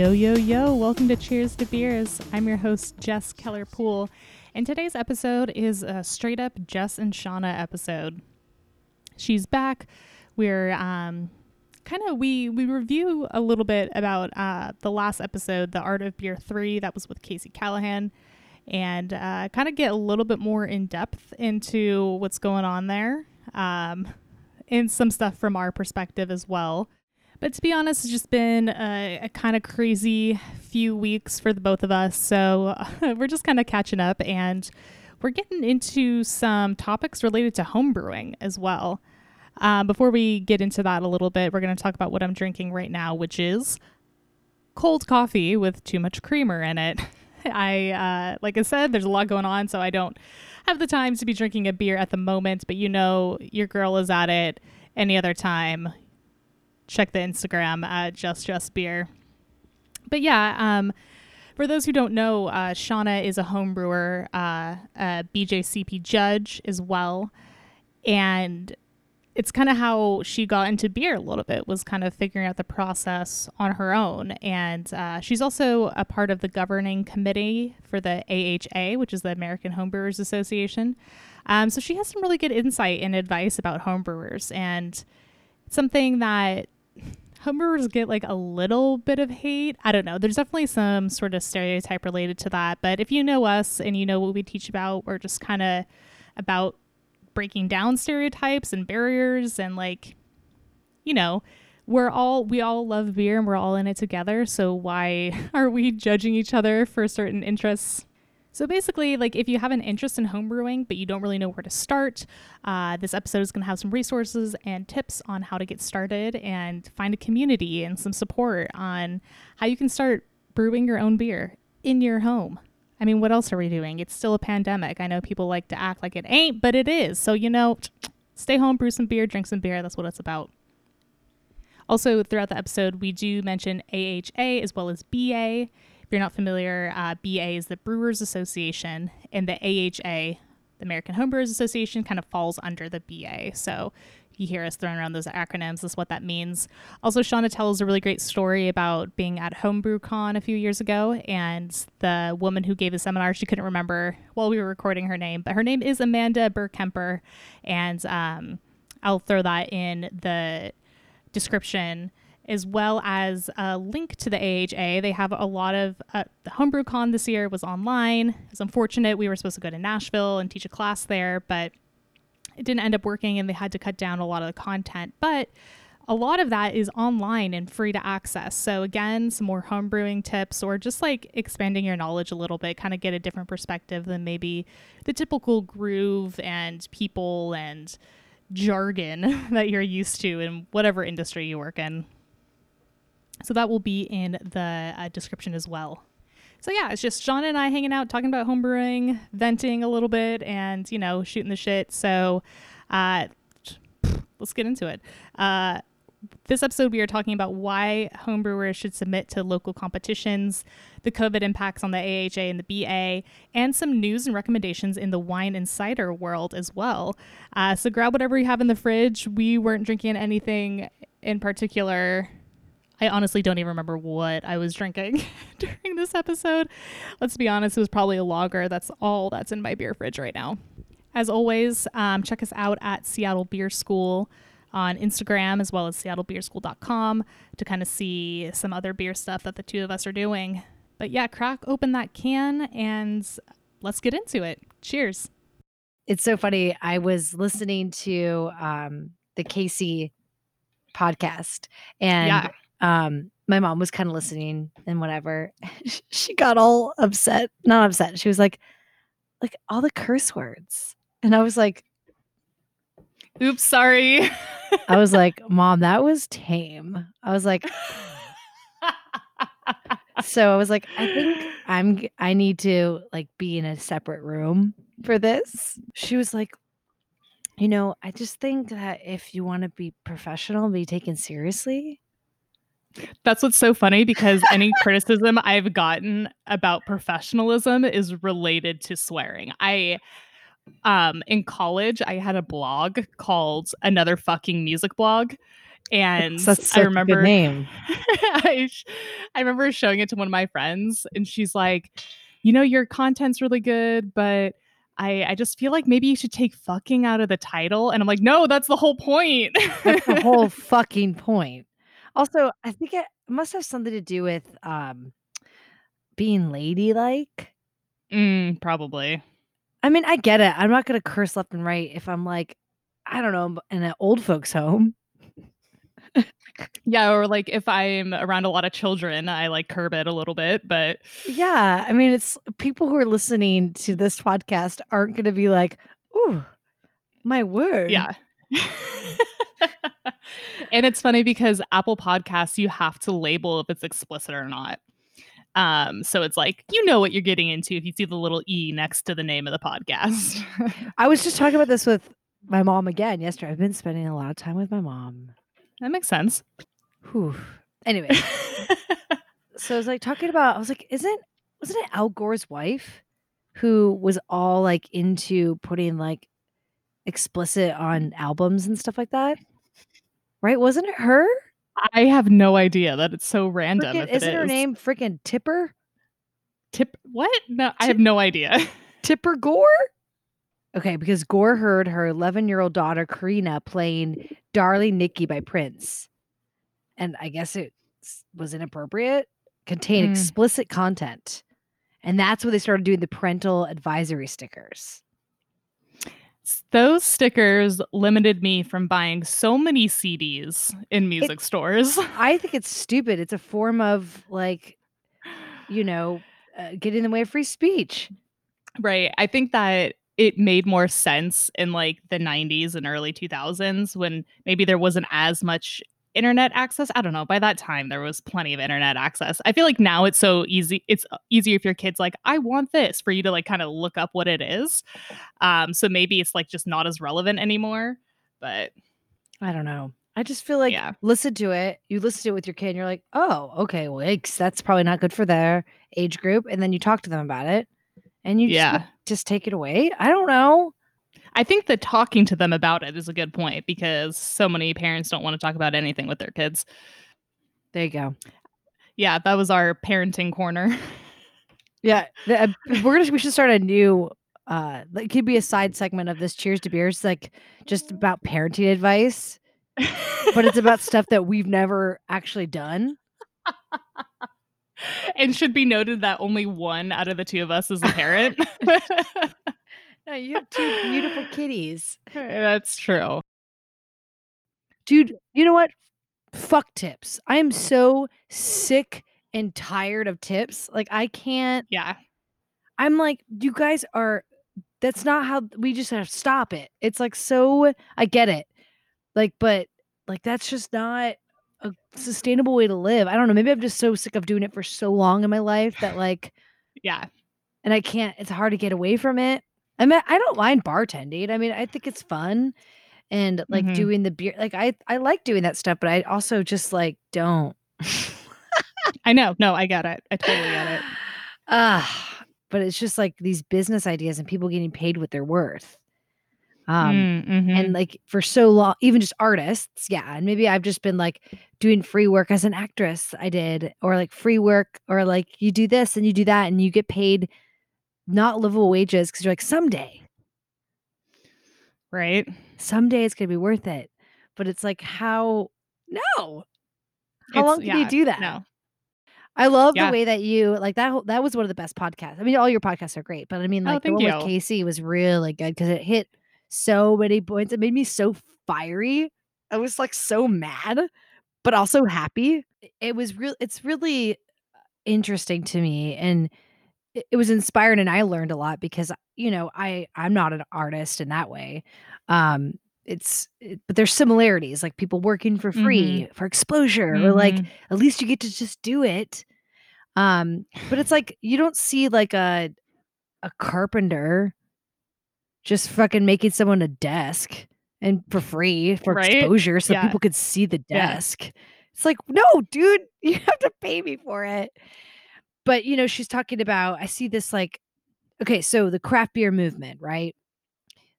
Yo, yo, yo, welcome to Cheers to Beers. I'm your host, Jess Keller Poole, and today's episode is a straight up Jess and Shauna episode. She's back. We're um, kind of, we, we review a little bit about uh, the last episode, The Art of Beer 3, that was with Casey Callahan, and uh, kind of get a little bit more in depth into what's going on there um, and some stuff from our perspective as well. But to be honest, it's just been a, a kind of crazy few weeks for the both of us. So we're just kind of catching up and we're getting into some topics related to homebrewing as well. Uh, before we get into that a little bit, we're going to talk about what I'm drinking right now, which is cold coffee with too much creamer in it. I, uh, like I said, there's a lot going on, so I don't have the time to be drinking a beer at the moment, but you know, your girl is at it any other time check the Instagram at Just Just Beer. But yeah, um, for those who don't know, uh, Shauna is a home brewer, uh, a BJCP judge as well, and it's kind of how she got into beer a little bit was kind of figuring out the process on her own. And uh, she's also a part of the governing committee for the aha which is the american homebrewers association. Um, so she has some really good insight and advice about homebrewers and something that homebrewers get like a little bit of hate. I don't know. There's definitely some sort of stereotype related to that. But if you know us and you know what we teach about, we're just kind of about breaking down stereotypes and barriers and like, you know, we're all we all love beer and we're all in it together. So why are we judging each other for certain interests? So basically, like if you have an interest in homebrewing but you don't really know where to start, uh, this episode is going to have some resources and tips on how to get started and find a community and some support on how you can start brewing your own beer in your home. I mean, what else are we doing? It's still a pandemic. I know people like to act like it ain't, but it is. So, you know, stay home, brew some beer, drink some beer. That's what it's about. Also, throughout the episode, we do mention AHA as well as BA you're not familiar, uh, BA is the Brewers Association, and the AHA, the American Homebrewers Association, kind of falls under the BA. So you hear us throwing around those acronyms. is what that means. Also, Shauna tells a really great story about being at HomebrewCon a few years ago, and the woman who gave the seminar, she couldn't remember while we were recording her name, but her name is Amanda Burkemper, and um, I'll throw that in the description as well as a link to the AHA. They have a lot of uh, the HomebrewCon this year was online. It's unfortunate we were supposed to go to Nashville and teach a class there, but it didn't end up working, and they had to cut down a lot of the content. But a lot of that is online and free to access. So again, some more homebrewing tips or just like expanding your knowledge a little bit, kind of get a different perspective than maybe the typical groove and people and jargon that you're used to in whatever industry you work in. So that will be in the uh, description as well. So yeah, it's just Sean and I hanging out, talking about homebrewing, venting a little bit, and you know, shooting the shit. So uh, let's get into it. Uh, this episode, we are talking about why homebrewers should submit to local competitions, the COVID impacts on the AHA and the BA, and some news and recommendations in the wine and cider world as well. Uh, so grab whatever you have in the fridge. We weren't drinking anything in particular I honestly don't even remember what I was drinking during this episode. Let's be honest, it was probably a lager. That's all that's in my beer fridge right now. As always, um, check us out at Seattle Beer School on Instagram as well as seattlebeerschool.com to kind of see some other beer stuff that the two of us are doing. But yeah, crack open that can and let's get into it. Cheers. It's so funny. I was listening to um, the Casey podcast and yeah um my mom was kind of listening and whatever. She got all upset not upset she was like like all the curse words. And i was like oops sorry. I was like mom that was tame. I was like so i was like i think i'm i need to like be in a separate room for this. She was like you know i just think that if you want to be professional be taken seriously that's what's so funny because any criticism I've gotten about professionalism is related to swearing. I um in college I had a blog called Another Fucking Music Blog And That's I such a good remember name. I, I remember showing it to one of my friends, and she's like, "You know, your content's really good, but I I just feel like maybe you should take fucking out of the title." And I'm like, "No, that's the whole point." That's the whole fucking point. Also, I think it must have something to do with um being ladylike. Mm, probably. I mean, I get it. I'm not gonna curse left and right if I'm like, I don't know, in an old folks home. Yeah, or like if I'm around a lot of children, I like curb it a little bit, but Yeah, I mean, it's people who are listening to this podcast aren't gonna be like, "Ooh, my word." yeah. and it's funny because Apple Podcasts, you have to label if it's explicit or not. Um, so it's like you know what you're getting into if you see the little e next to the name of the podcast. I was just talking about this with my mom again yesterday. I've been spending a lot of time with my mom. that makes sense. Whew. Anyway, so I was like talking about. I was like, "Isn't wasn't it Al Gore's wife who was all like into putting like explicit on albums and stuff like that?" Right? Wasn't it her? I have no idea that it's so random. Frickin- if it isn't her name freaking Tipper? Tip? What? No, I have no idea. Tipper Gore? Okay, because Gore heard her 11 year old daughter Karenna playing Darling Nikki by Prince. And I guess it was inappropriate, contained Mm. explicit content. And that's when they started doing the parental advisory stickers. Those stickers limited me from buying so many CDs in music stores. I think it's stupid. It's a form of like, you know, uh, getting in the way of free speech. Right. I think that it made more sense in like the 90s and early 2000s when maybe there wasn't as much internet access. I don't know. By that time there was plenty of internet access. I feel like now it's so easy. It's uh, easier if your kids like I want this for you to like kind of look up what it is. Um so maybe it's like just not as relevant anymore, but I don't know. I just feel like Yeah. listen to it. You listen to it with your kid, and you're like, oh, okay, well, yikes, that's probably not good for their age group. And then you talk to them about it, and you just, Yeah. just take it away. I don't know. I think that talking to them about it is a good point because so many parents don't want to talk about anything with their kids. There you go. Yeah, that was our parenting corner. Yeah, the, uh, we're gonna we should start a new. uh It could be a side segment of this. Cheers to beers, like just about parenting advice, but it's about stuff that we've never actually done. and should be noted that only one out of the two of us is a parent. No, you have two beautiful kitties. That's true. Dude, you know what? Fuck tips. I am so sick and tired of tips. Like I can't Yeah. I'm like, you guys are that's not how we just have to stop it. It's like so I get it. Like, but like that's just not a sustainable way to live. I don't know. Maybe I'm just so sick of doing it for so long in my life that like Yeah. and I can't it's hard to get away from it. I mean, I don't mind bartending. I mean, I think it's fun and like Mhm. doing the beer like I I like doing that stuff, but I also just like don't. I know. No, I got it. I totally get it. Ah, but it's just like these business ideas and people getting paid what they're worth. Um Mm, mhm. and like for so long even just artists yeah and maybe i've just been like doing free work as an actress i did or like free work or like you do this and you do that and you get paid not livable wages because you're like someday right. someday it's gonna be worth it but it's like how no how It's- long can you do that No. i love Yeah. the way that you like that whole- that was one of the best podcasts i mean all your podcasts are great but i mean Oh, like the one you. with casey was really good because it hit so many points it made me so fiery i was like so mad but also happy It- it was real it's really interesting to me and it, it was inspiring and i learned a lot because you know i i'm not an artist in that way um it's it, but there's similarities like people working for free for exposure or like Mhm. at least you get to just do it um but it's like you don't see like a a carpenter just fucking making someone a desk and for free for Right? exposure so Yeah. people could see the Yeah. desk it's like no dude you have to pay me for it but you know she's talking about i see this like okay so the craft beer movement right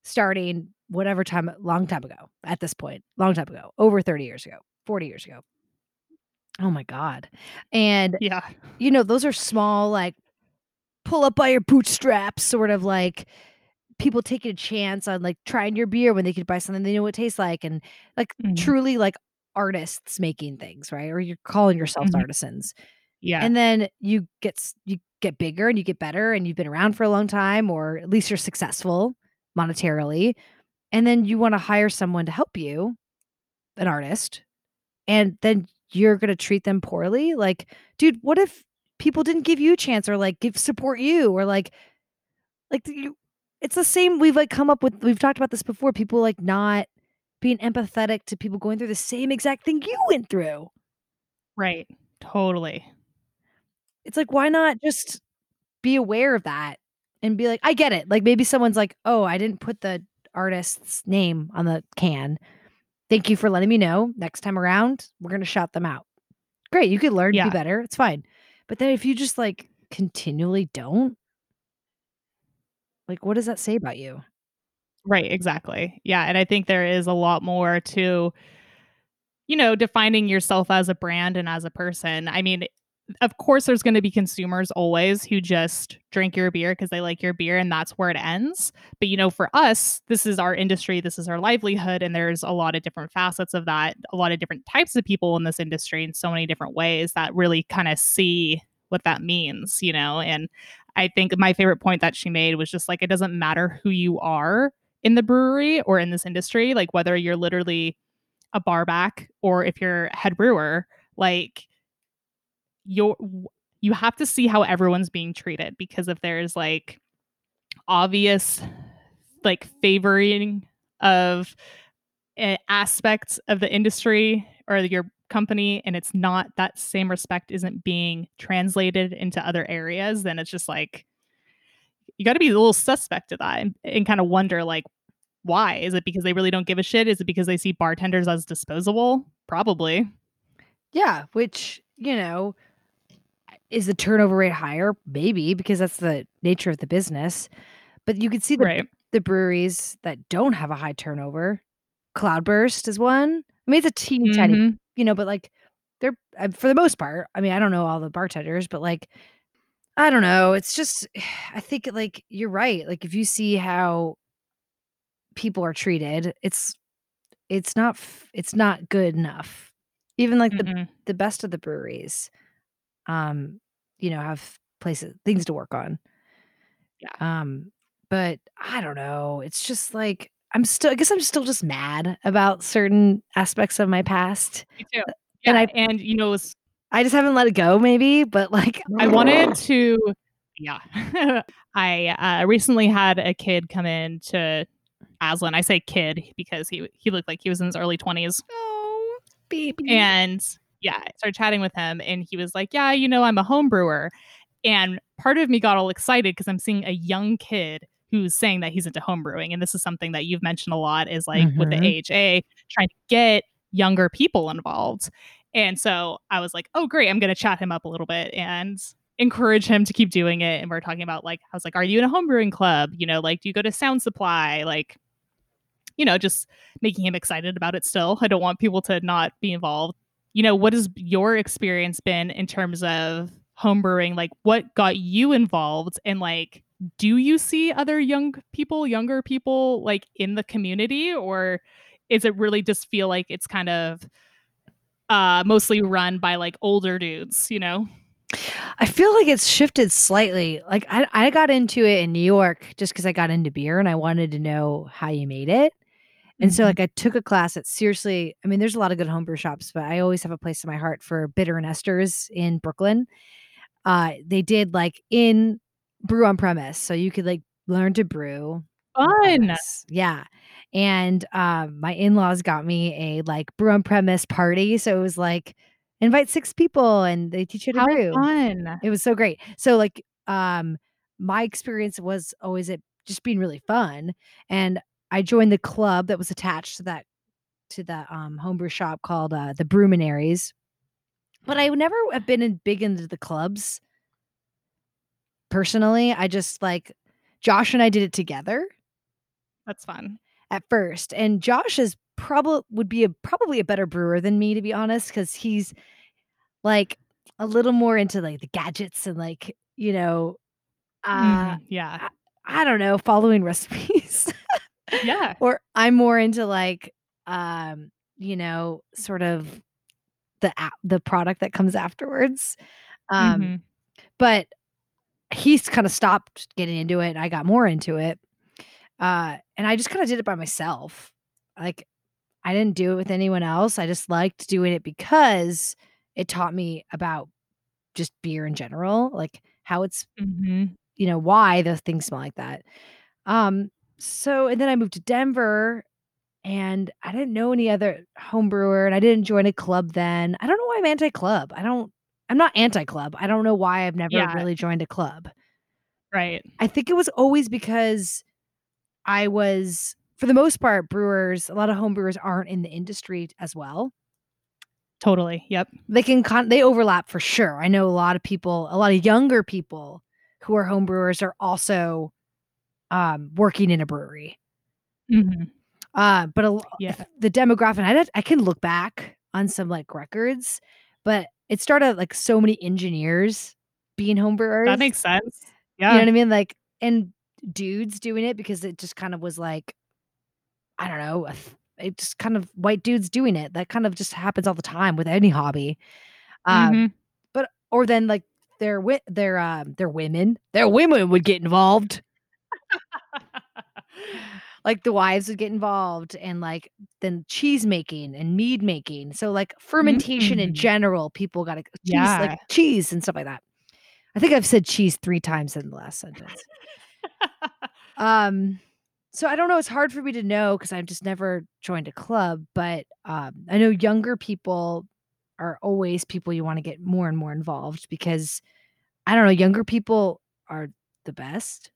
starting whatever time, long time ago at this point, long time ago, over 30 years ago, 40 years ago. Oh my god. And Yeah. you know, those are small, like, pull up by your bootstraps, sort of like people taking a chance on, like, trying your beer when they could buy something they know what it tastes like, and, like, Mhm. truly, like, artists making things, right? Or you're calling yourselves Mhm. artisans. Yeah. And then you get s you get bigger and you get better and you've been around for a long time, or at least you're successful monetarily, and then you wanna hire someone to help you, an artist, and then you're gonna treat them poorly? Like, dude, what if people didn't give you a chance or, like, give support you or, like like, you it's the same we've, like, come up with we've talked about this before, people, like, not being empathetic to people going through the same exact thing you went through. Right. Totally. It's like, why not just be aware of that and be like, "I get it." Like, maybe someone's like, "Oh, I didn't put the artist's name on the can. Thank you for letting me know. Next time around, we're gonna shout them out." Great, you could learn Yeah. be better, it's fine. But then if you just, like, continually don't like, what does that say about you? Right, exactly. Yeah, and I think there is a lot more to you know, defining yourself as a brand and as a person. I mean, of course, there's gonna be consumers always who just drink your beer because they like your beer, and that's where it ends. But, you know, for us, this is our industry, this is our livelihood, and there's a lot of different facets of that, a lot of different types of people in this industry in so many different ways that really kinda see what that means, you know? And I think my favorite point that she made was just like, it doesn't matter who you are in the brewery or in this industry, like, whether you're literally a barback or if you're head brewer, like you're you have to see how everyone's being treated because if there's, like, obvious, like, favoring of a aspects of the industry or your company, and it's not that same respect isn't being translated into other areas, then it's just like you gotta be a little suspect of that and and kinda wonder, like, why? Is it because they really don't give a shit? Is it because they see bartenders as disposable? Probably. Yeah, which, you know, is the turnover rate higher? Maybe, because that's the nature of the business. But you could see the Right. the breweries that don't have a high turnover. Cloudburst is one. I mean, it's a teeny tiny, Mhm. you know, but, like, they're uh, for the most part, I mean, I don't know all the bartenders, but, like, I don't know, it's just I think, like, you're right, like, if you see how people are treated, it's it's not it's not good enough. Even, like, the Mm-mm. the best of the breweries, um, you know, have places things to work on. Yeah. Um, but I don't know, it's just, like, I'm still I guess I'm still just mad about certain aspects of my past. Me too. Uh, and I and, you know, it's I just haven't let it go maybe, but, like I wanted to yeah. I, uh, recently had a kid come in to Aslan. I say kid because he he looked like he was in his early 20s. Oh, baby. And, yeah, I started chatting with him, and he was like, "Yeah, you know, I'm a home brewer." And part of me got all excited because I'm seeing a young kid who's saying that he's into home brewing, and this is something that you've mentioned a lot is, like, with the Mhm. AHA, trying to get younger people involved. And so I was like, "Oh, great, I'm gonna chat him up a little bit and encourage him to keep doing it." And we're talking about, like I was like, "Are you in a home brewing club?" You know, like, "Do you go to Sound Supply?" Like you know, just making him excited about it still. I don't want people to not be involved. You know, what has your experience been in terms of homebrewing? Like, what got you involved? And, like, do you see other young people, younger people, like, in the community? Or is it really just feel like it's kind of, uh, mostly run by, like, older dudes, you know? I feel like it's shifted slightly. Like, I I got into it in New York just because I got into beer and I wanted to know how you made it. And so, Mhm. like, I took a class that seriously I mean, there's a lot of good homebrew shops, but I always have a place in my heart for Bitter and Esters in Brooklyn. Uh, they did, like, in brew on premise, so you could, like, learn to brew Fun. Yeah. And, um, my in-laws got me a, like, brew on premise party, so it was like, invite 6 people and they teach you to How brew. fun. It was so great. So, like, um, my experience was always it just being really fun, and I joined the club that was attached to that to the, um, homebrew shop called, uh, the Brewminaries. But I would never have been in big into the clubs personally, I just, like Josh and I did it together. That's fun. at first. And Josh is probably would be a probably a better brewer than me to be honest because he's like a little more into like the gadgets and like you know uh Mhm, yeah. I, I don't know following recipes Yeah. or i'm more into like um you know sort of the app the product that comes afterwards um Mhm. but he's kind of stopped getting into it i got more into it uh and i just kind of did it by myself like I didn't do it with anyone else. I just liked doing it because it taught me about just beer in general, like how it's, Mhm. you know, why those things smell like that. Um, so and then I moved to Denver and I didn't know any other home brewer and I didn't join a club then. I don't know why I'm anti-club. I don't I'm not anti-club. I don't know why I've never Yeah, really joined a club. right. I think it was always because I was for the most part brewers, a lot of home brewers aren't in the industry as well. Totally, yep. They can con they overlap for sure. I know a lot of people, a lot of younger people who are home brewers are also, um, working in a brewery. Mhm. Uh, but a Yeah. the demographic I I can look back on some, like, records, but it started, like, so many engineers being home That makes sense. Yeah. You know what I mean? Like and dudes doing it because it just kind of was like, I don't know, it just kind of white dudes doing it. That kind of just happens all the time with any hobby. Um Mhm. But or then, like, their their, um, their women their women would get involved. Like, the wives would get involved and, like, then cheese making and mead making. So, like, fermentation in Mhm. general, people got cheese like, cheese and stuff like that. I think I've said cheese 3 times in the last sentence. Um, so I don't know, it's hard for me to know cuz I've just never joined a club, but, um, I know younger people are always people you wanna get more and more involved because I don't know, younger people are the best.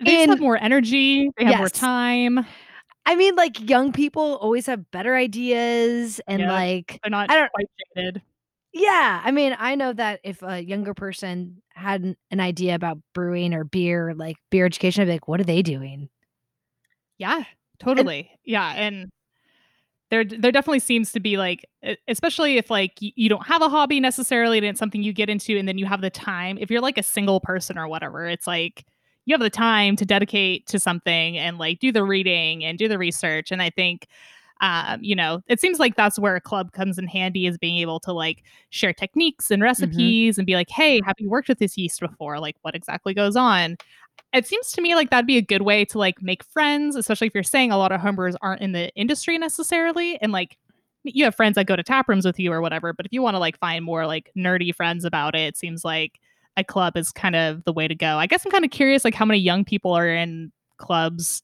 They have more energy, they have more time. I mean, like, young people always have better ideas and, Yep. like, They're not I don't quite jaded. yeah, I mean, I know that if a younger person had an an idea about brewing or beer, like, beer education, I'd be like, "What are they doing?" Yeah, And totally. Yeah, and there there definitely seems to be, like especially if, like, you don't have a hobby necessarily and it's something you get into and then you have the time. If you're, like, a single person or whatever, it's like you have the time to dedicate to something and, like, do the reading and do the research, and I think, um, you know, it seems like that's where a club comes in handy is being able to, like, share techniques and Mhm. recipes and be like, "Hey, have you worked with this yeast before? Like, what exactly goes on?" It seems to me like that'd be a good way to, like, make friends, especially if you're saying a lot of homebrewers aren't in the industry necessarily, and, like, you have friends that go to tap rooms with you or whatever, but if you wanna, like, find more, like, nerdy friends about it, it seems like a club is kind of the way to go. I guess I'm kinda curious, like, how many young people are in clubs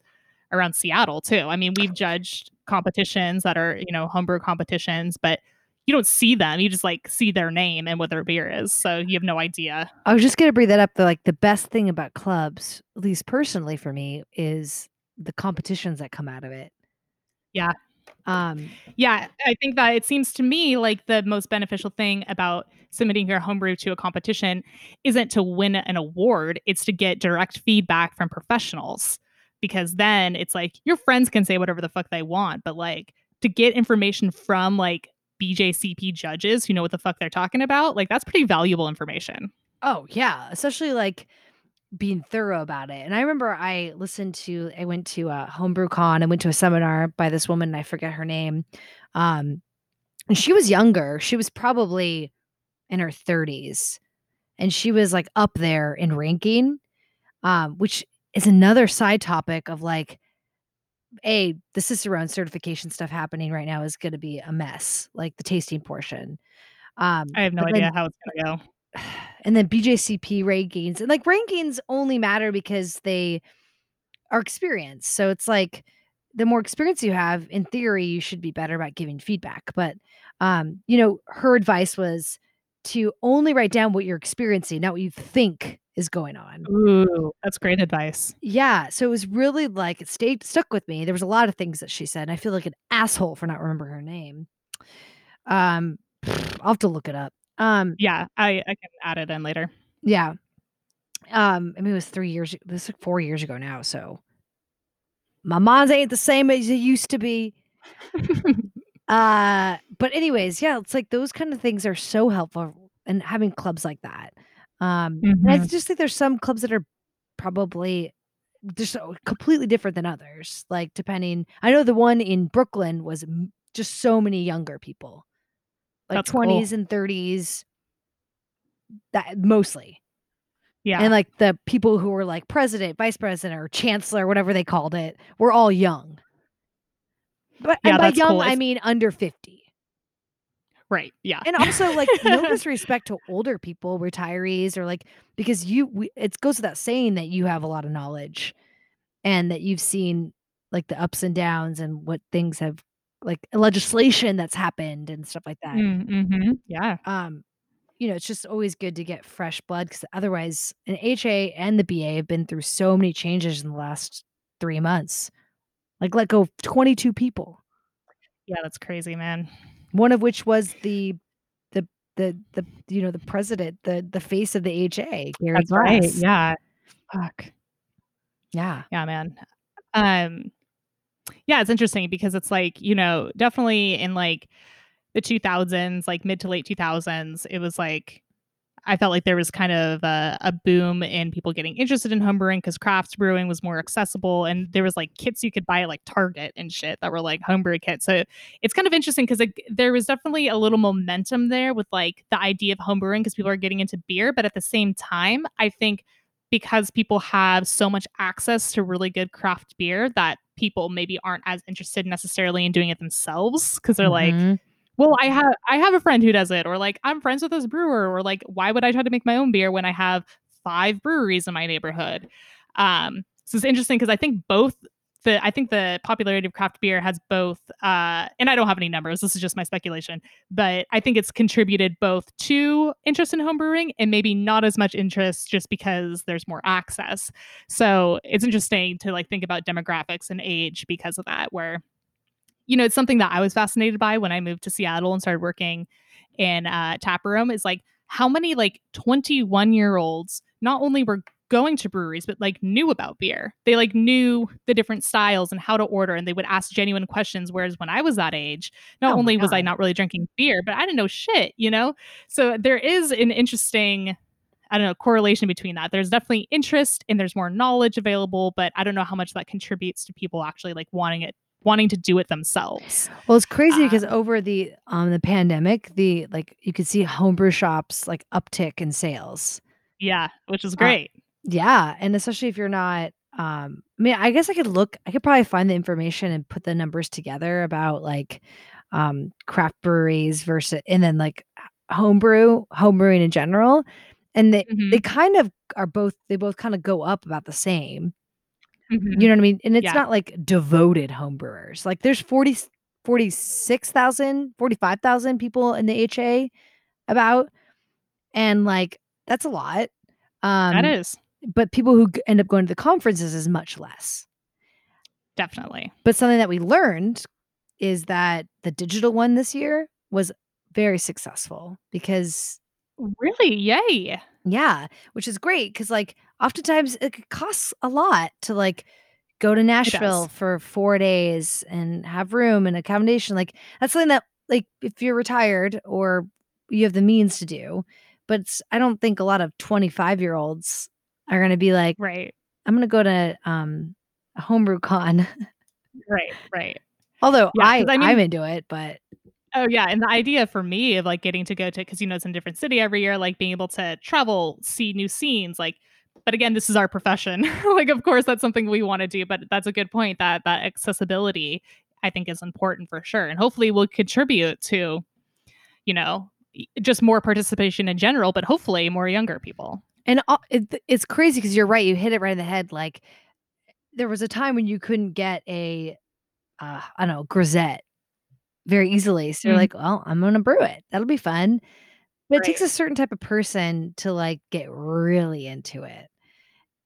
around Seattle too. I mean, we've judged competitions that are, you know, homebrew competitions, but you don't see them, you just, like, see their name and what their beer is, so you have no idea. I was just gonna bring that up, the, like, the best thing about clubs, at least personally for me, is the competitions that come out of it. Yeah. Um Yeah, I think that it seems to me like the most beneficial thing about submitting your homebrew to a competition isn't to win an award, it's to get direct feedback from professionals. Because then it's like your friends can say whatever the fuck they want, but like to get information from like BJCP judges who know what the fuck they're talking about, like that's pretty valuable information. Oh, yeah, especially, like, being thorough about it, and I remember I listened to I went to a homebrew con, I went to a seminar by this woman, I forget her name, um, and she was younger, she was probably in her 30s, and she was, like, up there in ranking, um, which is another side topic of, like, A, the Cicerone certification stuff happening right now is gonna be a mess, like, the tasting portion, um, I have no idea then how it's gonna go. and then BJCP rankings, and, like, rankings only matter because they are experience, so it's like, the more experience you have, in theory, you should be better about giving feedback, but, um, you know, her advice was to only write down what you're experiencing, not what you think is going on. Ooh, that's great advice. Yeah, so it was really, like it stayed stuck with me, there was a lot of things that she said, and I feel like an asshole for not remembering her name. Um, I'll have to look it up. Um, Yeah, I I can add it in later. yeah. Um, I mean, it was 3 years this was, like, 4 years ago now, so my minds ain't the same as it used to be. uh, but anyways, yeah, it's like those kind of things are so helpful and having clubs like that. Um, mm-hmm. I just think there's some clubs that are probably just so completely different than others. Like depending, I know the one in Brooklyn was just so many younger people, like twenties cool. and thirties. That mostly, yeah. And like the people who were like president, vice president, or chancellor, whatever they called it, were all young. But yeah, and by young, cool. I mean under 50. Right. Yeah. And also like no disrespect to older people, retirees, or like because you we, it goes without saying that you have a lot of knowledge and that you've seen like the ups and downs and what things have like legislation that's happened and stuff like that. Mm, mm-hmm. Yeah. Um, you know, it's just always good to get fresh blood because otherwise, AHA and the BA have been through so many changes in the last three months. Like, let go of 22 people. Yeah, that's crazy, man. One of which was the the the the you know the president, the the face of the AHA. Gary that's right. Yeah. Fuck. Yeah. Yeah, man. Um. Yeah, it's interesting because it's like you know definitely in like the 2000s, like mid to late 2000s, it was like I felt like there was kind of a, a boom in people getting interested in homebrewing because craft brewing was more accessible, and there was like kits you could buy at like Target and shit that were like homebrew kits. So it's kind of interesting because there was definitely a little momentum there with like the idea of homebrewing because people are getting into beer, but at the same time, I think because people have so much access to really good craft beer that people maybe aren't as interested necessarily in doing it themselves because they're mm-hmm. like well i have i have a friend who does it or like i'm friends with this brewer or like why would i try to make my own beer when i have five breweries in my neighborhood? Um so it's interesting because i think both the i think the popularity of craft beer has both uh and i don't have any numbers this is just my speculation but i think it's contributed both to interest in homebrewing and maybe not as much interest just because there's more access. So it's interesting to like think about demographics and age because of that where you know, it's something that I was fascinated by when I moved to Seattle and started working in uh, tap room is like how many like 21 year olds not only were going to breweries but like knew about beer. They like knew the different styles and how to order and they would ask genuine questions whereas when i was that age not oh only was i not really drinking beer but i didn't know shit you know? So there is an interesting I don't know, correlation between that. There's definitely interest and there's more knowledge available, but I don't know how much that contributes to people actually like wanting it wanting to do it themselves. Well, it's crazy because um, over the um the pandemic, the like you could see homebrew shops like uptick in sales. Yeah, which is uh, great. Uh, yeah, and especially if you're not um I mean, I guess I could look I could probably find the information and put the numbers together about like um craft breweries versus and then like homebrew, homebrewing in general. And they mm-hmm. they kind of are both they both kind of go up about the same. Mm-hmm. You know what I mean? And it's yeah. not like devoted homebrewers. Like there's 40 46,000, 45,000 people in the AHA about and like that's a lot. Um That is. But people who end up going to the conferences is much less. Definitely. But something that we learned is that the digital one this year was very successful because really yay yeah which is great because like oftentimes it costs a lot to like go to Nashville for four days and have room and accommodation. Like that's something that like if you're retired or you have the means to do, but I don't think a lot of 25 year olds are going to be like, right. I'm going to go to um a homebrew con. right. Right. Although yeah, I, I mean, I'm into it, but Oh yeah, and the idea for me of like getting to go to because you know it's in a different city every year, like being able to travel, see new scenes, like but again this is our profession. Like of course that's something we want to do but that's a good point that that accessibility i think is important for sure and hopefully will contribute to you know just more participation in general but hopefully more younger people. And it, it's crazy because you're right you hit it right in the head like there was a time when you couldn't get a uh, I don't know grisette very easily so mm. you're like well i'm gonna brew it that'll be fun but right. it takes a certain type of person to like get really into it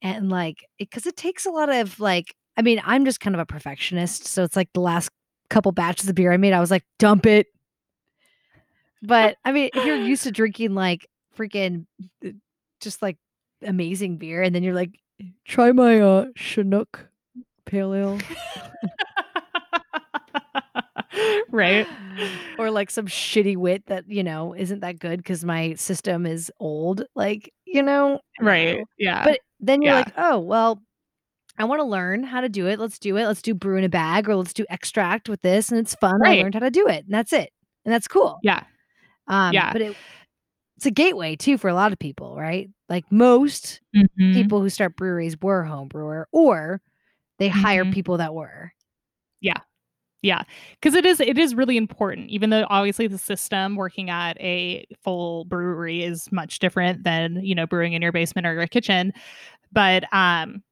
and like because it, it takes a lot of like i mean i'm just kind of a perfectionist so it's like the last couple batches of beer i made i was like dump it but i mean if you're used to drinking like freaking uh, just like amazing beer and then you're like try my uh chinook pale ale. right. Or like some shitty wit that, you know, isn't that good because my system is old. Like, you know? Right. Yeah. But then you're Yeah. like, oh, well, I want to learn how to do it. Let's do it. Let's do brew in a bag or let's do extract with this. And it's fun. I learned how to do it. And that's it. And that's cool. Yeah. Um, Yeah. But it, it's a gateway too for a lot of people, right? Like most Mhm. people who start breweries were home brewer or they hire Mhm. people that were. Yeah, because it is it is really important. Even though obviously the system working at a full brewery is much different than you know brewing in your basement or your kitchen, but um,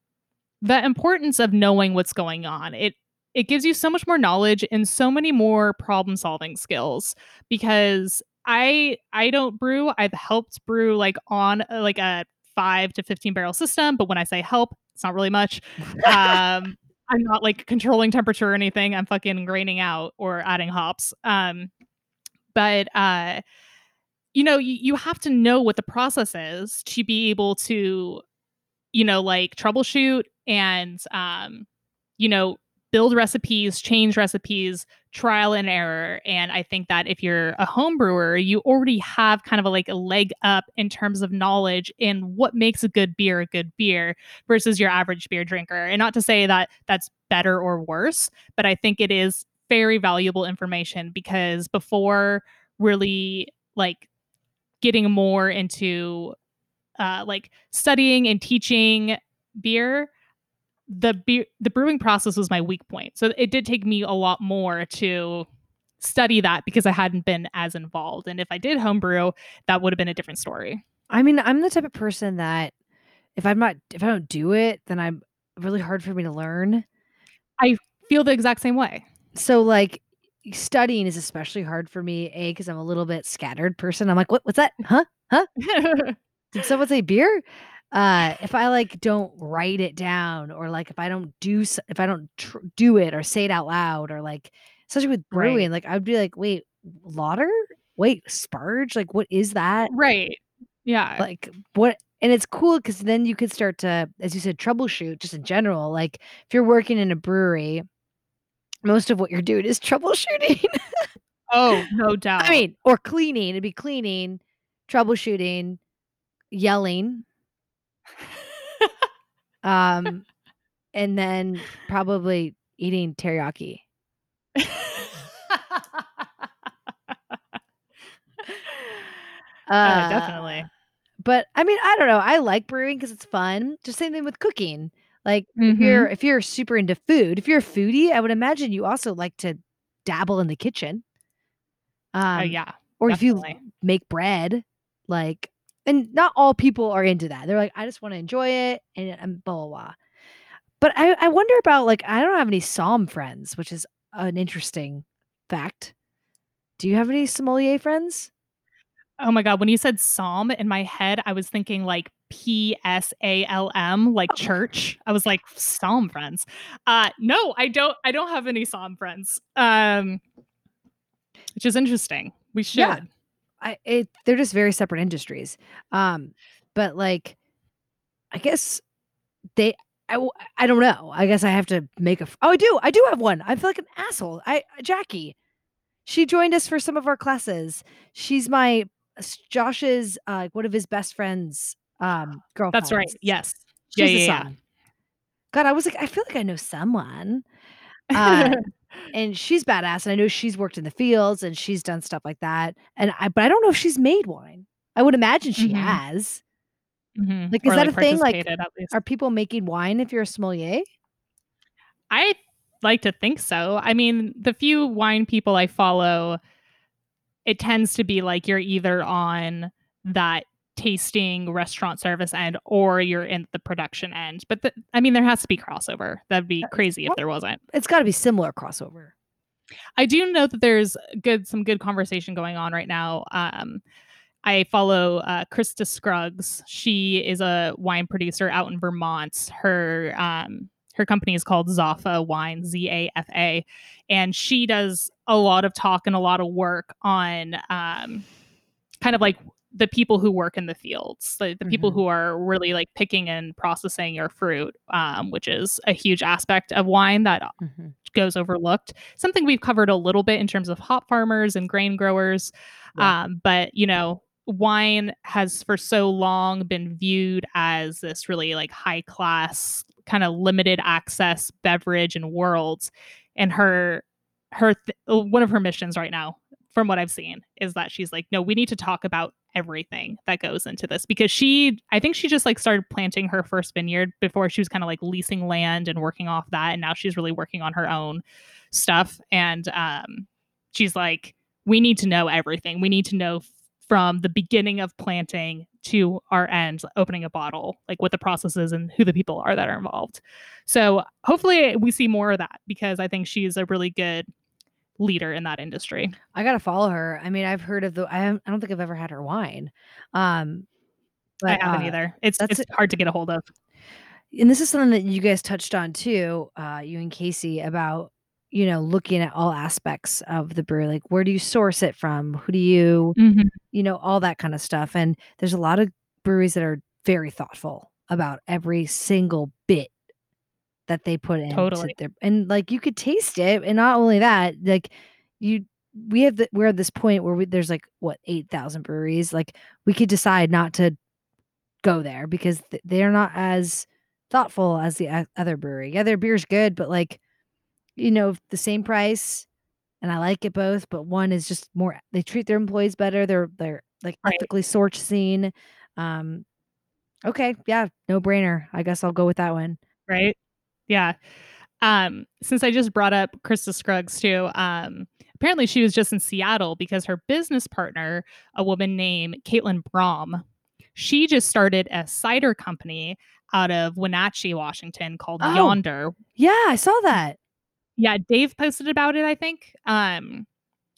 the importance of knowing what's going on it it gives you so much more knowledge and so many more problem solving skills because I I don't brew. I've helped brew like on like a five to fifteen barrel system, but when I say help, it's not really much. Um, I'm not like controlling temperature or anything. I'm fucking graining out or adding hops. Um, but uh, you know, you, you have to know what the process is to be able to, you know, like troubleshoot and um, you know, build recipes, change recipes, trial and error. And I think that if you're a home brewer, you already have kind of a, like a leg up in terms of knowledge in what makes a good beer a good beer versus your average beer drinker. And not to say that that's better or worse, but I think it is very valuable information because before really like getting more into uh, like studying and teaching beer, the beer the brewing process was my weak point. So it did take me a lot more to study that because I hadn't been as involved. And if I did homebrew, that would have been a different story. I mean, I'm the type of person that if I'm not, if I don't do it, then I'm really hard for me to learn. I feel the exact same way. So like studying is especially hard for me, A, because I'm a little bit scattered person. I'm like, what what's that? Huh? Huh? Did someone say beer? Uh, if I like don't write it down or like if I don't do s- if I don't tr- do it or say it out loud or like especially with Right. brewing, like I'd be like, wait, lauter? Wait, sparge? Like what is that? right. Yeah. Like what? And it's cool because then you could start to, as you said, troubleshoot just in general. Like if you're working in a brewery, most of what you're doing is troubleshooting. oh, no doubt. I mean, or cleaning. It'd be cleaning, troubleshooting, yelling, um, and then probably eating teriyaki. Uh, Uh, definitely. But I mean, I don't know. I like brewing because it's fun. Just same thing with cooking. Like if Mhm. you're if you're super into food, if you're a foodie, I would imagine you also like to dabble in the kitchen. Um, Uh, yeah. or if you make bread, like, and not all people are into that. They're like, I just want to enjoy it and, and blah blah blah. But I I wonder about like I don't have any somm friends, which is an interesting fact. Do you have any sommelier friends? Oh my god, when you said somm in my head, I was thinking like P S A L M, like Oh. church. I was like psalm friends. Uh no, I don't I don't have any psalm friends. Um which is interesting. We should. Yeah. I it they're just very separate industries. Um, but like, I guess they. I, I don't know. I guess I have to make a. Oh, I do. I do have one. I feel like an asshole. I Jackie. She joined us for some of our classes. She's my Josh's uh one of his best friends um girlfriends. That's right. Yes. She's Yeah, yeah, yeah. God, I was like, I feel like I know someone. Uh, and she's badass. And I know she's worked in the fields and she's done stuff like that. And I, but I don't know if she's made wine. I would imagine she Mhm. has. Mhm. Like, is Or, that a thing? Like, participated at least. are people making wine if you're a sommelier? I like to think so. I mean, the few wine people I follow, it tends to be like you're either on that tasting restaurant service end or you're in the production end. But the, I mean, there has to be crossover. That'd be crazy if there wasn't. It's got to be similar crossover. I do know that there's good some good conversation going on right now. Um, I follow uh, Krista Scruggs. She is a wine producer out in Vermont. Her um, her company is called Zafa Wine, Z A F A, and she does a lot of talk and a lot of work on um, kind of like the people who work in the fields, the, the mm-hmm. people who are really like picking and processing your fruit, um, which is a huge aspect of wine that mm-hmm. goes overlooked. Something we've covered a little bit in terms of hop farmers and grain growers. Yeah. Um, but, you know, wine has for so long been viewed as this really like high class, kind of limited access beverage and worlds. And her, her, th- one of her missions right now from what I've seen, is that she's like, no, we need to talk about everything that goes into this because she, I think she just like started planting her first vineyard before she was kind of like leasing land and working off that. And now she's really working on her own stuff. And um, she's like, we need to know everything. We need to know from the beginning of planting to our end, opening a bottle, like what the process is and who the people are that are involved. So hopefully we see more of that because I think she's a really good leader in that industry. I gotta follow her. I mean, I've heard of the. I, I don't think I've ever had her wine. Um, but, I haven't uh, either. It's it's hard to get a hold of. And this is something that you guys touched on too, uh, you and Casey about you know looking at all aspects of the brewery, like where do you source it from, who do you, mm-hmm. you know, all that kind of stuff. And there's a lot of breweries that are very thoughtful about every single bit that they put in totally. their and like you could taste it and not only that like you we have the, we're at this point where we, there's like what 8000 breweries like we could decide not to go there because th- they're not as thoughtful as the other brewery. Yeah their beer's good but like you know the same price and i like it both but one is just more they treat their employees better they're they're like right. ethically sourcing um okay yeah no brainer i guess i'll go with that one. Right yeah. Um, since I just brought up Krista Scruggs too, um, apparently she was just in Seattle because her business partner, a woman named Caitlin Braam, she just started a cider company out of Wenatchee, Washington called oh, Yonder. Yeah, I saw that. Yeah, Dave posted about it, I think. Um,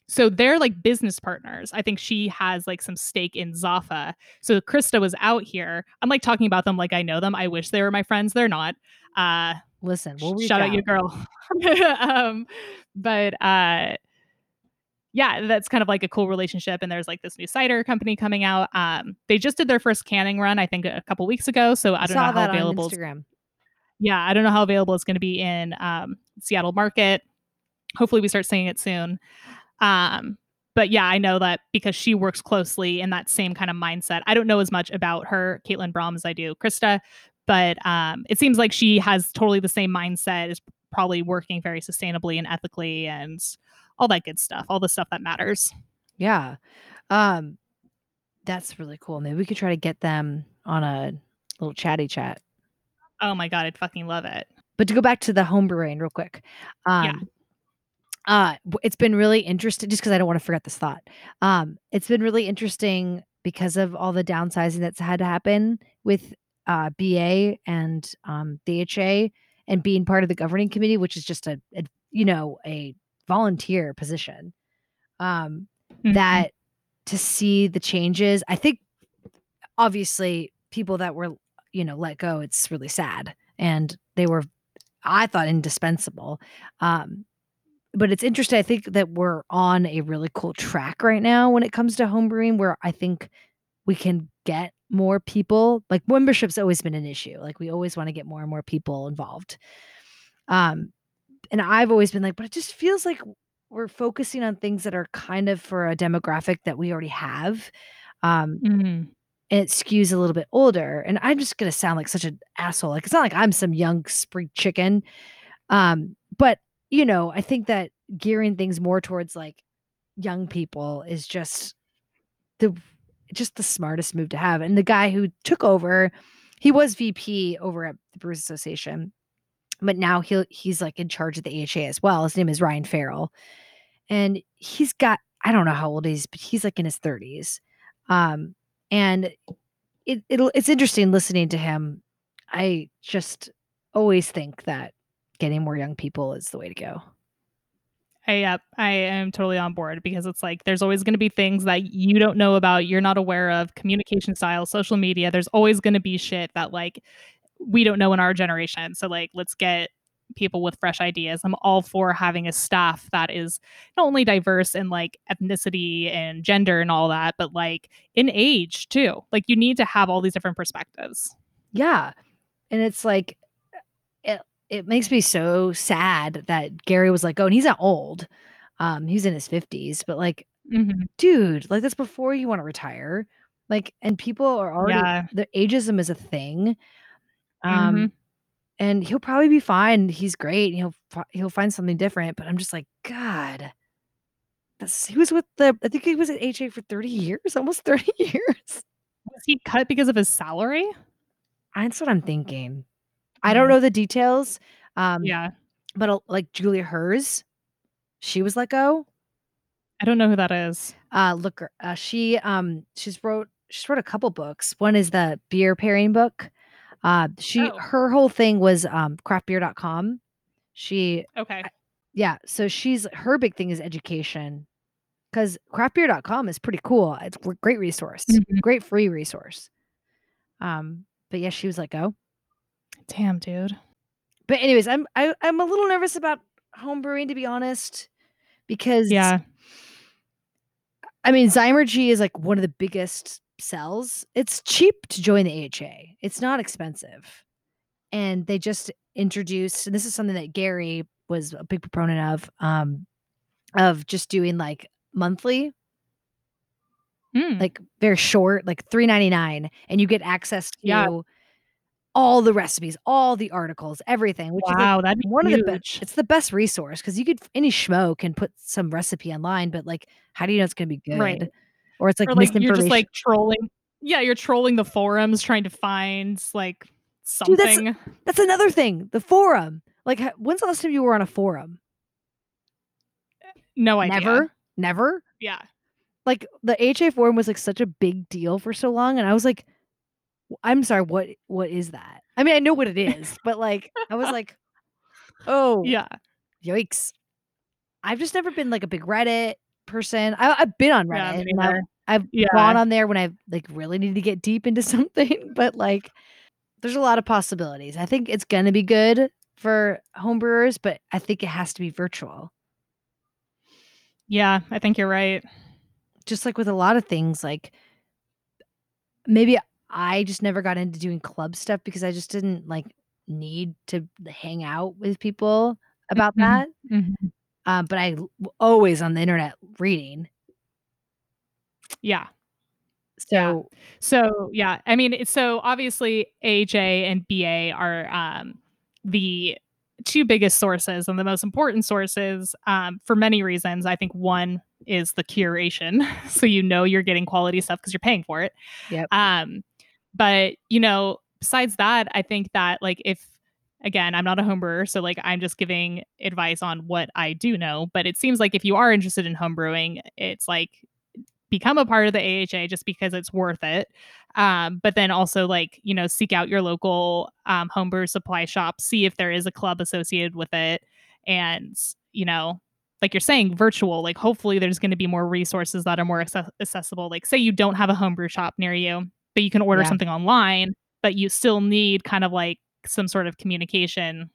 so they're like business partners. I think she has like some stake in Zafa. So Krista was out here. I'm like talking about them like I know them. I wish they were my friends. They're not. Uh, Listen, we'll shout out. out your girl. um, but uh, yeah, that's kind of like a cool relationship. And there's like this new cider company coming out. Um, they just did their first canning run, I think, a couple weeks ago. So I don't know how available. Instagram. Yeah, I don't know how available it's going to be in um, Seattle market. Hopefully, we start seeing it soon. Um, but yeah, I know that because she works closely in that same kind of mindset. I don't know as much about her, Caitlin Braam, as I do Krista, but um, it seems like she has totally the same mindset is probably working very sustainably and ethically and all that good stuff all the stuff that matters yeah um that's really cool maybe we could try to get them on a little chatty chat oh my god i'd fucking love it but to go back to the home brewing real quick um yeah. Uh, it's been really interesting just because I don't want to forget this thought. Um, it's been really interesting because of all the downsizing that's had to happen with uh, BA and um, AHA and being part of the governing committee, which is just a, a you know a volunteer position. Um, mm-hmm. That to see the changes, I think obviously people that were you know let go, it's really sad, and they were I thought indispensable. Um, but it's interesting. I think that we're on a really cool track right now when it comes to homebrewing, where I think we can get more people like membership's always been an issue like we always want to get more and more people involved um and i've always been like but it just feels like we're focusing on things that are kind of for a demographic that we already have um mm-hmm. it skews a little bit older and i'm just gonna sound like such an asshole like it's not like i'm some young spring chicken um but you know i think that gearing things more towards like young people is just the just the smartest move to have. And the guy who took over, he was VP over at the Brewers Association, but now he he's like in charge of the AHA as well. His name is Ryan Farrell, and he's got I don't know how old he is, but he's like in his thirties. Um, and it it's interesting listening to him. I just always think that getting more young people is the way to go. I, yep, I am totally on board because it's like there's always going to be things that you don't know about, you're not aware of, communication styles, social media. There's always going to be shit that like we don't know in our generation. So like let's get people with fresh ideas. I'm all for having a staff that is not only diverse in like ethnicity and gender and all that, but like in age too. Like you need to have all these different perspectives. Yeah. And it's like it makes me so sad that Gary was like, "Oh, and he's not old. Um, he's in his 50s, but like, mm-hmm. dude, like that's before you want to retire. Like, and people are already yeah. the ageism is a thing. Um, mm-hmm. and he'll probably be fine. He's great. He'll he'll find something different. But I'm just like, God, that's he was with the. I think he was at HA for 30 years, almost 30 years. Was he cut because of his salary? That's what I'm thinking. I don't mm-hmm. know the details. Um, yeah, but uh, like Julia Herz, she was let go. I don't know who that is. Uh, look, uh, she um she's wrote she wrote a couple books. One is the beer pairing book. Uh, she oh. her whole thing was um craftbeer.com. She okay, yeah. So she's her big thing is education because craftbeer.com is pretty cool. It's a great resource, mm-hmm. great free resource. Um, but yeah, she was let go. Damn, dude. But anyways, I'm I, I'm a little nervous about home brewing to be honest, because yeah, I mean Zymurgy is like one of the biggest sells. It's cheap to join the AHA. It's not expensive, and they just introduced. And this is something that Gary was a big proponent of, um, of just doing like monthly Mm. like very short, like three ninety nine, and you get access to yeah all the recipes, all the articles, everything. Which wow, is like one huge. of the best. It's the best resource because you could any schmo can put some recipe online, but like, how do you know it's going to be good? Right. Or it's like, or like you're just like trolling. Yeah, you're trolling the forums trying to find like something. Dude, that's, that's another thing. The forum. Like, when's the last time you were on a forum? Eh, no idea. Never. Never. Yeah. Like the HA forum was like such a big deal for so long, and I was like I'm sorry, what what is that? I mean, I know what it is, but like I was like, "Oh, yeah. Yikes." I've just never been like a big Reddit person. I have been on Reddit yeah, I've, I've yeah. gone on there when I like really need to get deep into something, but like there's a lot of possibilities. I think it's going to be good for homebrewers, but I think it has to be virtual. Yeah, I think you're right. Just like with a lot of things like maybe I just never got into doing club stuff because I just didn't like need to hang out with people about mm-hmm. that. Mm-hmm. Um, but I always on the internet reading. Yeah. So yeah. so yeah, I mean, so obviously AHA and BA are um, the two biggest sources and the most important sources um, for many reasons. I think one is the curation, so you know you're getting quality stuff because you're paying for it. Yep. Um, but, you know, besides that, I think that like if again, I'm not a home brewer, so like I'm just giving advice on what I do know, but it seems like if you are interested in home brewing, it's like become a part of the AHA just because it's worth it. Um, but then also like, you know, seek out your local um, homebrew supply shop, see if there is a club associated with it. And, you know, like you're saying, virtual, like hopefully there's going to be more resources that are more accessible. Like say you don't have a homebrew shop near you, but you can order yeah. something online, but you still need kind of like some sort of communication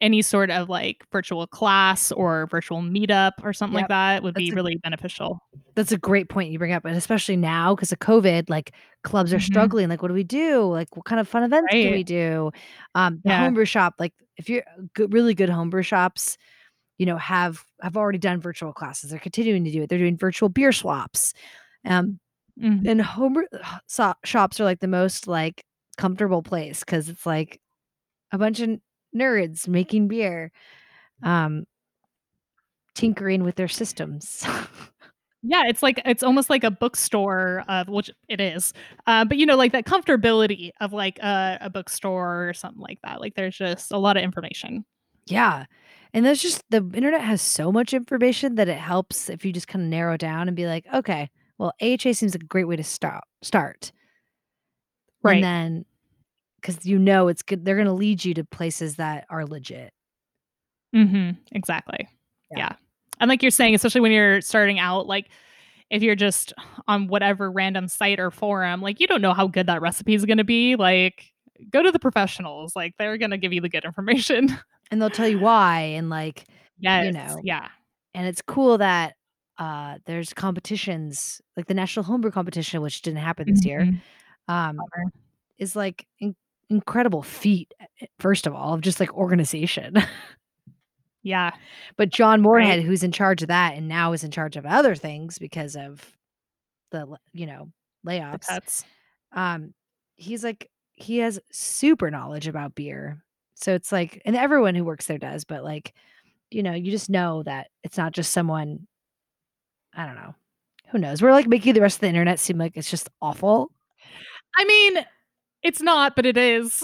any sort of like virtual class or virtual meetup or something yep. like that would that's be a, really beneficial. That's a great point you bring up, and especially now because of COVID, like clubs are mm-hmm. struggling. Like, what do we do? Like, what kind of fun events right. can we do? Um, the yeah. homebrew shop, like if you're good, really good homebrew shops, you know, have have already done virtual classes. They're continuing to do it. They're doing virtual beer swaps. Um, Mm-hmm. And home so- shops are like the most like comfortable place because it's like a bunch of nerds making beer, um, tinkering with their systems. yeah, it's like it's almost like a bookstore of which it is, uh, but you know, like that comfortability of like a, a bookstore or something like that. Like there's just a lot of information. Yeah. And there's just the internet has so much information that it helps if you just kind of narrow down and be like, okay, well, AHA seems like a great way to start. Start, right? And then, because you know it's good, they're going to lead you to places that are legit. Mm-hmm. Exactly. Yeah. yeah. And like you're saying, especially when you're starting out, like if you're just on whatever random site or forum, like you don't know how good that recipe is going to be. Like go to the professionals. Like they're going to give you the good information. and they'll tell you why and like yes, you know yeah. and it's cool that uh there's competitions like the national homebrew competition which didn't happen this year Mhm. um Bummer. is like in- incredible feat eh, first of all of just like organization Yeah. but john moorhead Right. who's in charge of that and now is in charge of other things because of the l- you know The layoffs um he's like he has super knowledge about beer so it's like and everyone who works there does but like you know you just know that it's not just someone i don't know who knows we're like making the rest of the internet seem like it's just awful I mean, it's not, but it is.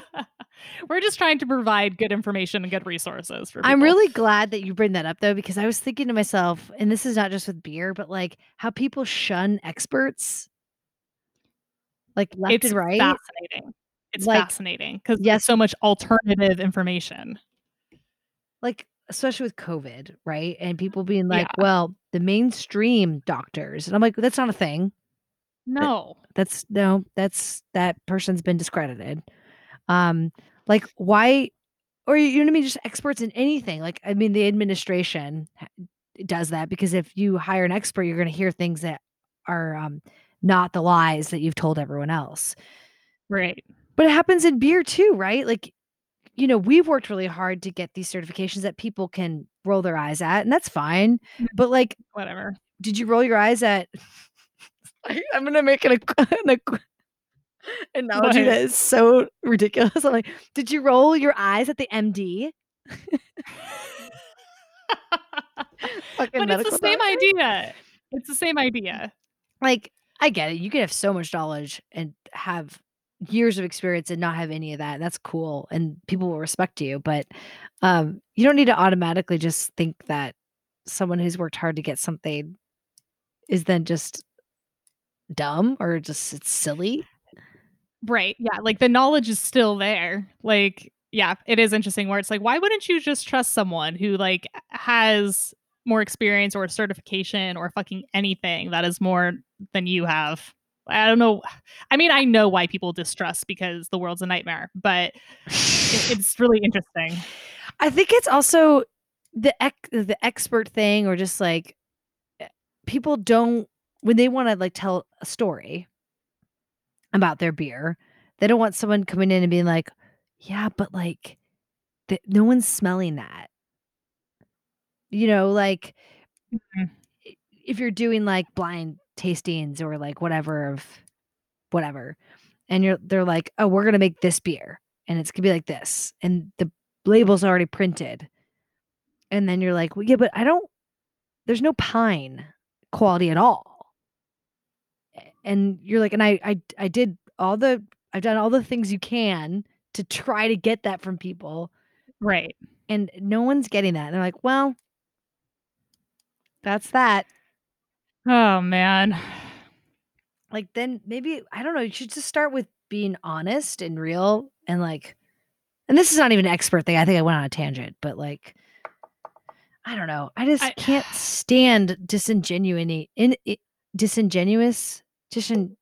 We're just trying to provide good information and good resources for people. i'm really glad that you bring that up though because i was thinking to myself and this is not just with beer but like how people shun experts like left it's and right fascinating. It's Like, fascinating because yes- there's so much alternative information. like especially with covid right and people being like Yeah. well the mainstream doctors and i'm like that's not a thing No. That's no, that's that person's been discredited. Um, like why or you know what I mean? Just experts in anything. Like, I mean, the administration ha- does that because if you hire an expert, you're going to hear things that are um, not the lies that you've told everyone else. Right. But it happens in beer too, right? Like, you know, we've worked really hard to get these certifications that people can roll their eyes at, and that's fine. Mhm. But like, Whatever. did you roll your eyes at? I'm gonna make an, an equ- analogy that is so ridiculous. I'm like, did you roll your eyes at the MD? But it's the same doctor? idea. It's the same idea. Like, I get it. You can have so much knowledge and have years of experience and not have any of that. That's cool, and people will respect you. But um, you don't need to automatically just think that someone who's worked hard to get something is then just dumb or just it's silly. Right. Yeah. Like the knowledge is still there. Like, yeah, it is interesting where it's like, why wouldn't you just trust someone who like has more experience or certification or fucking anything that is more than you have? I don't know. I mean, I know why people distrust because the world's a nightmare, but it, it's really interesting. I think it's also the ec- the expert thing, or just like eh, people don't when they want to like tell a story about their beer, they don't want someone coming in and being like, "Yeah, but like, th- no one's smelling that." You know, like Mhm. if you're doing like blind tastings or like whatever of whatever, and you're they're like, "Oh, we're gonna make this beer, and it's gonna be like this," and the label's already printed. And then you're like, well, yeah, but I don't, there's no pine quality at all. And you're like, and I, I, I did all the, I've done all the things you can to try to get that from people. Right. And no one's getting that. And they're like, well, that's that. Oh, man. Like, then maybe, I don't know, you should just start with being honest and real and like, and this is not even an expert thing. I think I went on a tangent, but like, I don't know. I just I- can't stand disingenuity in it, disingenuous, disin,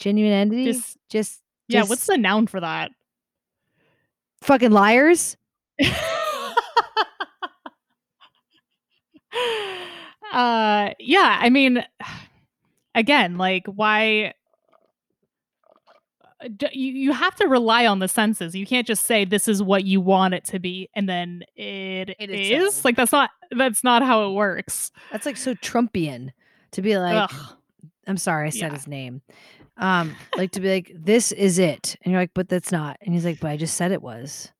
genuinity. Dis- just yeah. just What's the noun for that? fucking liars? uh yeah i mean again like why uh, you, you have to rely on the senses you can't just say this is what you want it to be and then it, It is, is like that's not that's not how it works That's like so Trumpian to be like, Ugh. I'm sorry, I said Yeah. his name. Um, like to be like, this is it. And you're like, but that's not. And he's like, but I just said it was.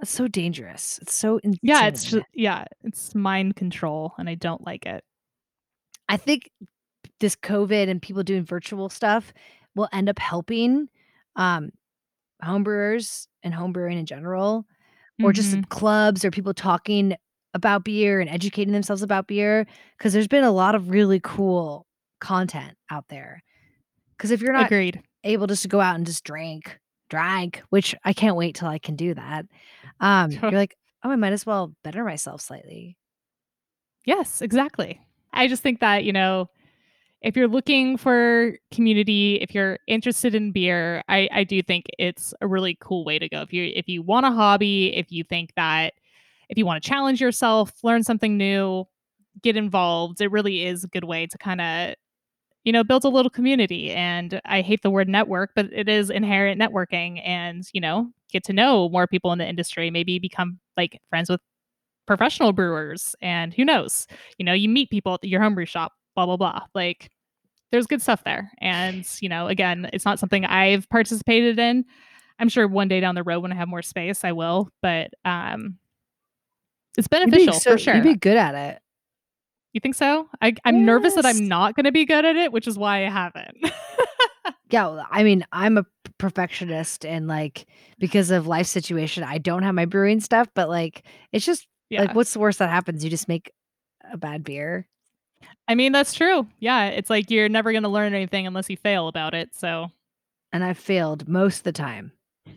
That's so dangerous. It's so insane. yeah it's just yeah it's mind control and i don't like it I think this COVID and people doing virtual stuff will end up helping um homebrewers and homebrewing in general, or just Mhm. clubs or people talking about beer and educating themselves about beer. Cause there's been a lot of really cool content out there. Cause if you're not agreed able just to go out and just drink, drink, which I can't wait till I can do that. Um, you're like, oh, I might as well better myself slightly. Yes, exactly. I just think that, you know, if you're looking for community, if you're interested in beer, I, I do think it's a really cool way to go. If you if you want a hobby, if you think that if you want to challenge yourself, learn something new, get involved, it really is a good way to kind of you know build a little community and i hate the word network but it is inherent networking and you know get to know more people in the industry maybe become like friends with professional brewers and who knows you know you meet people at your homebrew shop blah blah blah like there's good stuff there and you know again it's not something i've participated in. I'm sure one day down the road when i have more space i will but um it's beneficial so, for sure. you'd be good at it you think so I, i'm yes. nervous that i'm not going to be good at it which is why i haven't yeah i mean i'm a perfectionist and like because of life situation i don't have my brewing stuff but like it's just yeah. like what's the worst that happens you just make a bad beer I mean, that's true. Yeah, it's like you're never going to learn anything unless you fail about it. So, and I failed most of the time.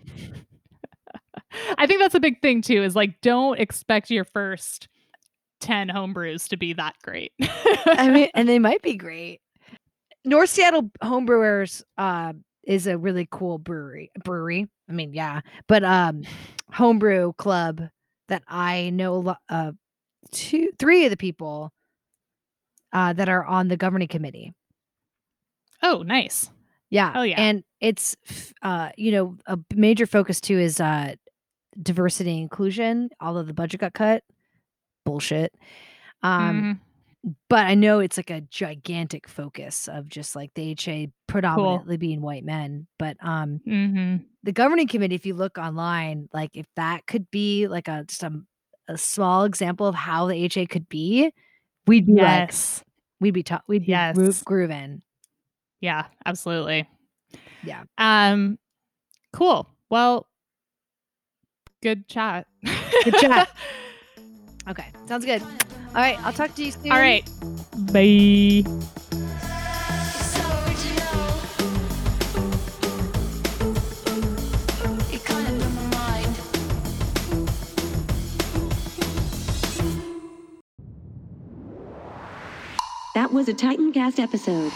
I think that's a big thing too is like don't expect your first 10 homebrews to be that great. I mean, and they might be great. North Seattle Homebrewers uh, is a really cool brewery. Brewery. I mean, yeah, but um homebrew club that I know a lot uh two three of the people uh, that are on the governing committee. Oh, nice. Yeah. Oh, yeah. And it's, uh, you know, a major focus too is uh, diversity and inclusion, although the budget got cut. Bullshit. Um, mm-hmm. But I know it's like a gigantic focus of just like the HA predominantly cool. being white men. But um, mm-hmm. the governing committee, if you look online, like if that could be like a just a, a small example of how the HA could be, we'd be yes. like, we'd be ta- we'd be yes. gro- grooving. Yeah, absolutely. Yeah. Um, cool. Well, good chat. Good chat. okay, sounds good. All right, I'll talk to you soon. All right, bye. That was a Titancast episode.